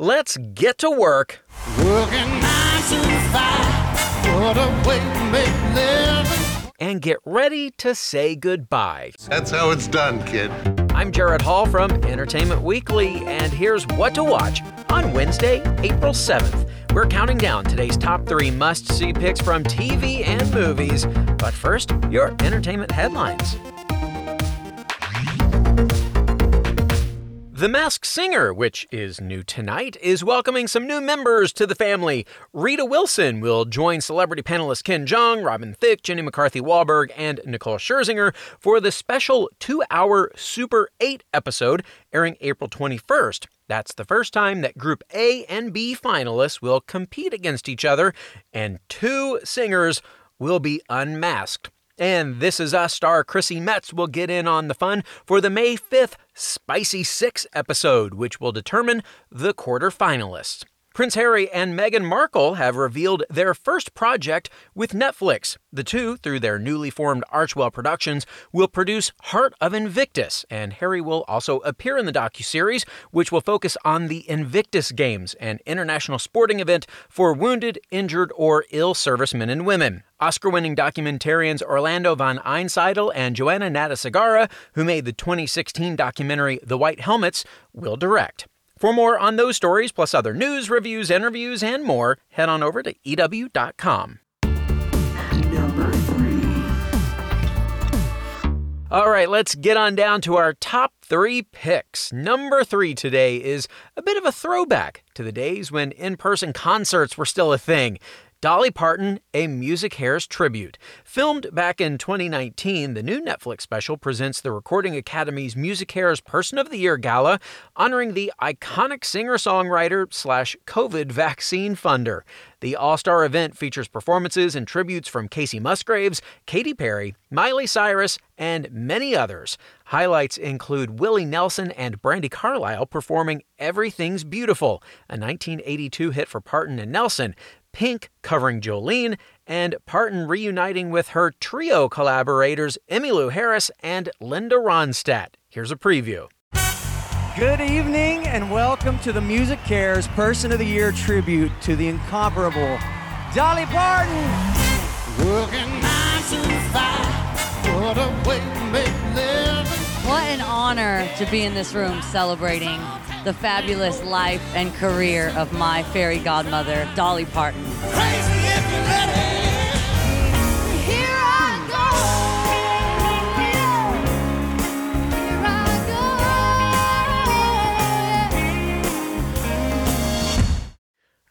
let's get to work. Working nine to five, what a way to make living. And get ready to say goodbye. That's how it's done, kid. I'm Jared Hall from Entertainment Weekly, and here's what to watch on Wednesday, April 7th. We're counting down today's top three must see picks from TV and movies. But first, your entertainment headlines. The Masked Singer, which is new tonight, is welcoming some new members to the family. Rita Wilson will join celebrity panelists Ken Jeong, Robin Thicke, Jenny McCarthy Wahlberg, and Nicole Scherzinger for the special two hour Super 8 episode airing April 21st. That's the first time that Group A and B finalists will compete against each other, and two singers will be unmasked. And This Is Us star Chrissy Metz will get in on the fun for the May 5th Spicy 6 episode, which will determine the quarterfinalists. Prince Harry and Meghan Markle have revealed their first project with Netflix. The two, through their newly formed Archewell Productions, will produce Heart of Invictus, and Harry will also appear in the docuseries, which will focus on the Invictus Games, an international sporting event for wounded, injured, or ill servicemen and women. Oscar-winning documentarians Orlando von Einsiedel and Joanna Nata who made the 2016 documentary The White Helmets, will direct. For more on those stories, plus other news, reviews, interviews, and more, head on over to EW.com. All right, let's get on down to our top three picks. Number three today is a bit of a throwback to the days when in person concerts were still a thing. Dolly Parton, a MusiCares tribute. Filmed back in 2019, the new Netflix special presents the Recording Academy's MusiCares Person of the Year Gala, honoring the iconic singer-songwriter slash COVID vaccine funder. The all-star event features performances and tributes from Kacey Musgraves, Katy Perry, Miley Cyrus, and many others. Highlights include Willie Nelson and Brandi Carlile performing Everything's Beautiful, a 1982 hit for Parton and Nelson, Pink covering Jolene, and Parton reuniting with her trio collaborators Emmylou Harris and Linda Ronstadt. Here's a preview. Good evening and welcome to the MusiCares Person of the Year tribute to the incomparable Dolly Parton. Working nine to five, what a way to make living. What an honor to be in this room celebrating the fabulous life and career of my fairy godmother, Dolly Parton.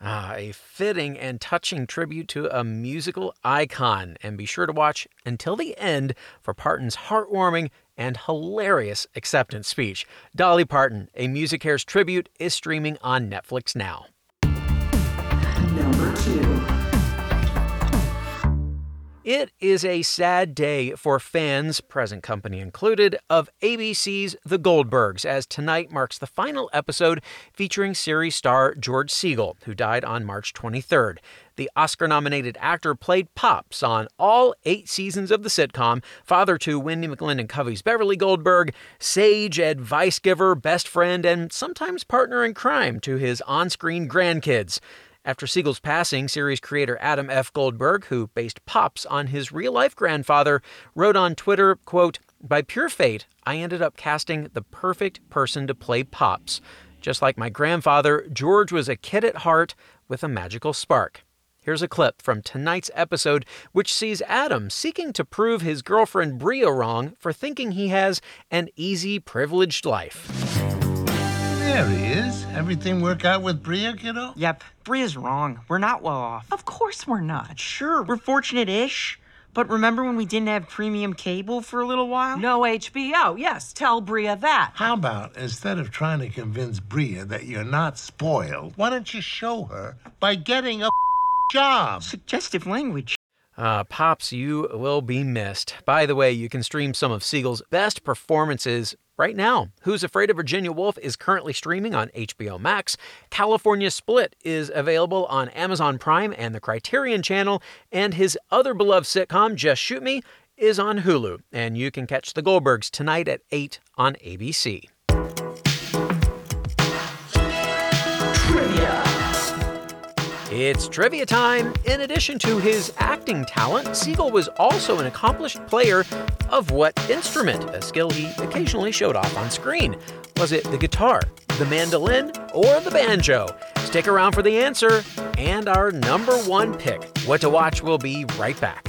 Ah, a fitting and touching tribute to a musical icon. And be sure to watch until the end for Parton's heartwarming and hilarious acceptance speech. Dolly Parton, a MusiCares tribute, is streaming on Netflix now. Number two. It is a sad day for fans, present company included, of ABC's The Goldbergs, as tonight marks the final episode featuring series star George Segal, who died on March 23rd. The Oscar nominated actor played Pops on all eight seasons of the sitcom, father to Wendi McLendon Covey's Beverly Goldberg, sage, advice giver, best friend, and sometimes partner in crime to his on screen grandkids. After Segal's passing, series creator Adam F. Goldberg, who based Pops on his real life grandfather, wrote on Twitter, quote, By pure fate, I ended up casting the perfect person to play Pops. Just like my grandfather, George was a kid at heart with a magical spark. Here's a clip from tonight's episode, which sees Adam seeking to prove his girlfriend Brea wrong for thinking he has an easy, privileged life. There he is. Everything work out with Brea, kiddo? Yep, Brea's wrong. We're not well off. Of course we're not. Sure, we're fortunate ish. But remember when we didn't have premium cable for a little while? No HBO. Yes, tell Brea that. How about instead of trying to convince Brea that you're not spoiled, why don't you show her by getting a job. Suggestive language. Uh, Pops, you will be missed. By the way, you can stream some of Segal's best performances right now. Who's Afraid of Virginia Woolf is currently streaming on HBO Max. California Split is available on Amazon Prime and the Criterion Channel. And his other beloved sitcom, Just Shoot Me, is on Hulu. And you can catch the Goldbergs tonight at 8 on ABC. It's trivia time. In addition to his acting talent, Segal was also an accomplished player of what instrument, a skill he occasionally showed off on screen. Was it the guitar, the mandolin, or the banjo? Stick around for the answer and our number one pick. What to Watch will be right back.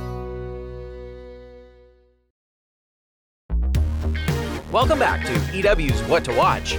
Welcome back to EW's What to Watch.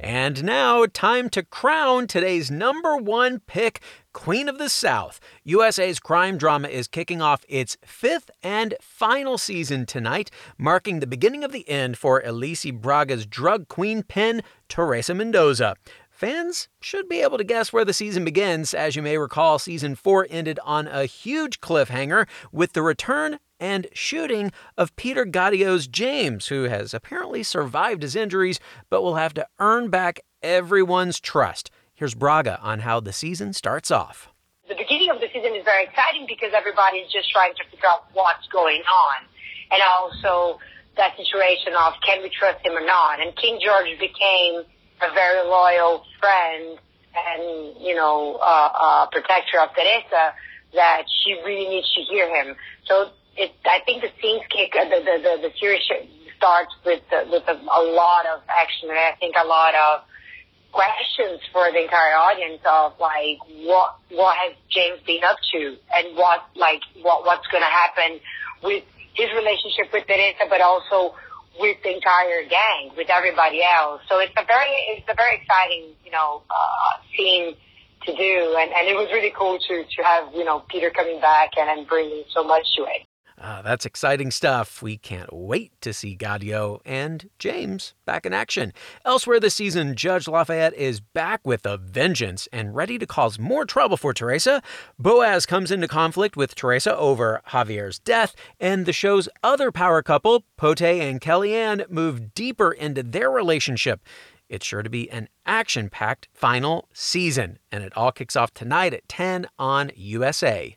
And now, time to crown today's number one pick, Queen of the South. USA's crime drama is kicking off its fifth and final season tonight, marking the beginning of the end for Alice Braga's drug queen pin, Teresa Mendoza. Fans should be able to guess where the season begins. As you may recall, season four ended on a huge cliffhanger with the return and shooting of Peter Gadiot's James, who has apparently survived his injuries but will have to earn back everyone's trust. Here's Braga on how the season starts off. The beginning of the season is very exciting because everybody's just trying to figure out what's going on. And also that situation of can we trust him or not? And King George became a very loyal friend and, you know, uh, uh, protector of Teresa that she really needs to hear him. So it, I think the scenes kick, uh, the, the, the, the series starts with, uh, with a, a lot of action and I think a lot of questions for the entire audience of like what what has James been up to and what like what what's going to happen with his relationship with Teresa, but also with the entire gang, with everybody else. So it's a very, it's a very exciting, you know, uh, scene to do. And, and it was really cool to, to have, you know, Peter coming back and, and bringing so much to it. Uh, that's exciting stuff. We can't wait to see Gadiot and James back in action. Elsewhere this season, Judge Lafayette is back with a vengeance and ready to cause more trouble for Teresa. Boaz comes into conflict with Teresa over Javier's death, and the show's other power couple, Pote and Kellyanne, move deeper into their relationship. It's sure to be an action packed final season, and it all kicks off tonight at 10 on USA.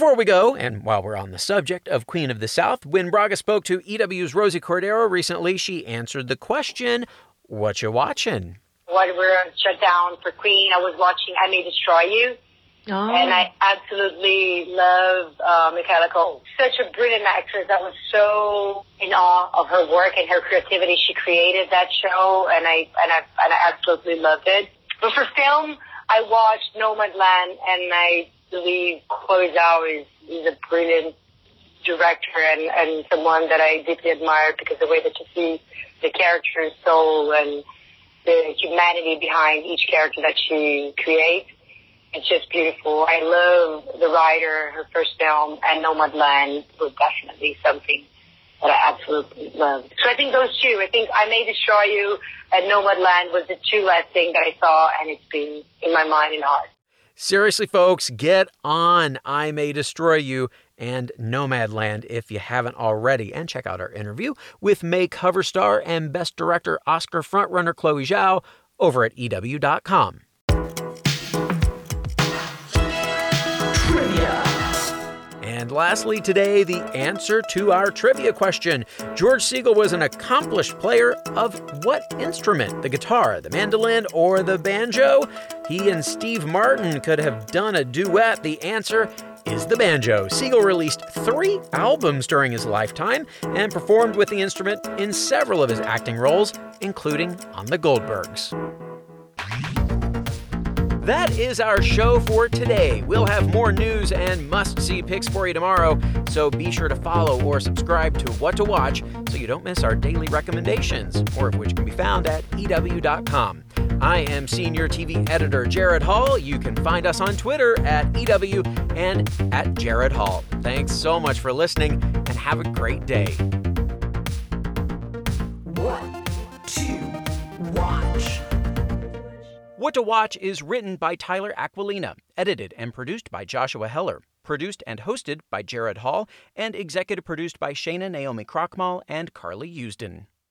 Before we go, and while we're on the subject of Queen of the South, when Braga spoke to EW's Rosie Cordero recently, she answered the question, What you watching? When we are shut down for Queen, I was watching I May Destroy You. Oh. And I absolutely love uh, Michaela Coel. Such a brilliant actress. I was so in awe of her work and her creativity. She created that show, and I and I and I absolutely loved it. But for film, I watched Nomadland, and I believe Chloe Zhao is is a brilliant director and and someone that I deeply admire because the way that you see the character's soul and the humanity behind each character that she creates it's just beautiful. I love the writer, her first film, and Nomadland was definitely something that I absolutely loved. So I think those two, I think I May Destroy You and Nomadland was the two last things that I saw, and it's been in my mind and heart. Seriously, folks, get on I May Destroy You and Nomadland if you haven't already. And check out our interview with May cover star and Best Director Oscar frontrunner Chloe Zhao over at EW.com. And lastly, today, the answer to our trivia question. George Segal was an accomplished player of what instrument? The guitar, the mandolin, or the banjo? He and Steve Martin could have done a duet. The answer is the banjo. Segal released three albums during his lifetime and performed with the instrument in several of his acting roles, including on The Goldbergs. That is our show for today. We'll have more news and must see picks for you tomorrow, so be sure to follow or subscribe to What to Watch so you don't miss our daily recommendations, more of which can be found at EW.com. I am Senior TV Editor Jared Hall. You can find us on Twitter at EW and at Jared Hall. Thanks so much for listening and have a great day. What to Watch is written by Tyler Aquilina, edited and produced by Joshua Heller, produced and hosted by Jared Hall, and executive produced by Shayna Naomi Krochmal and Carly Usden.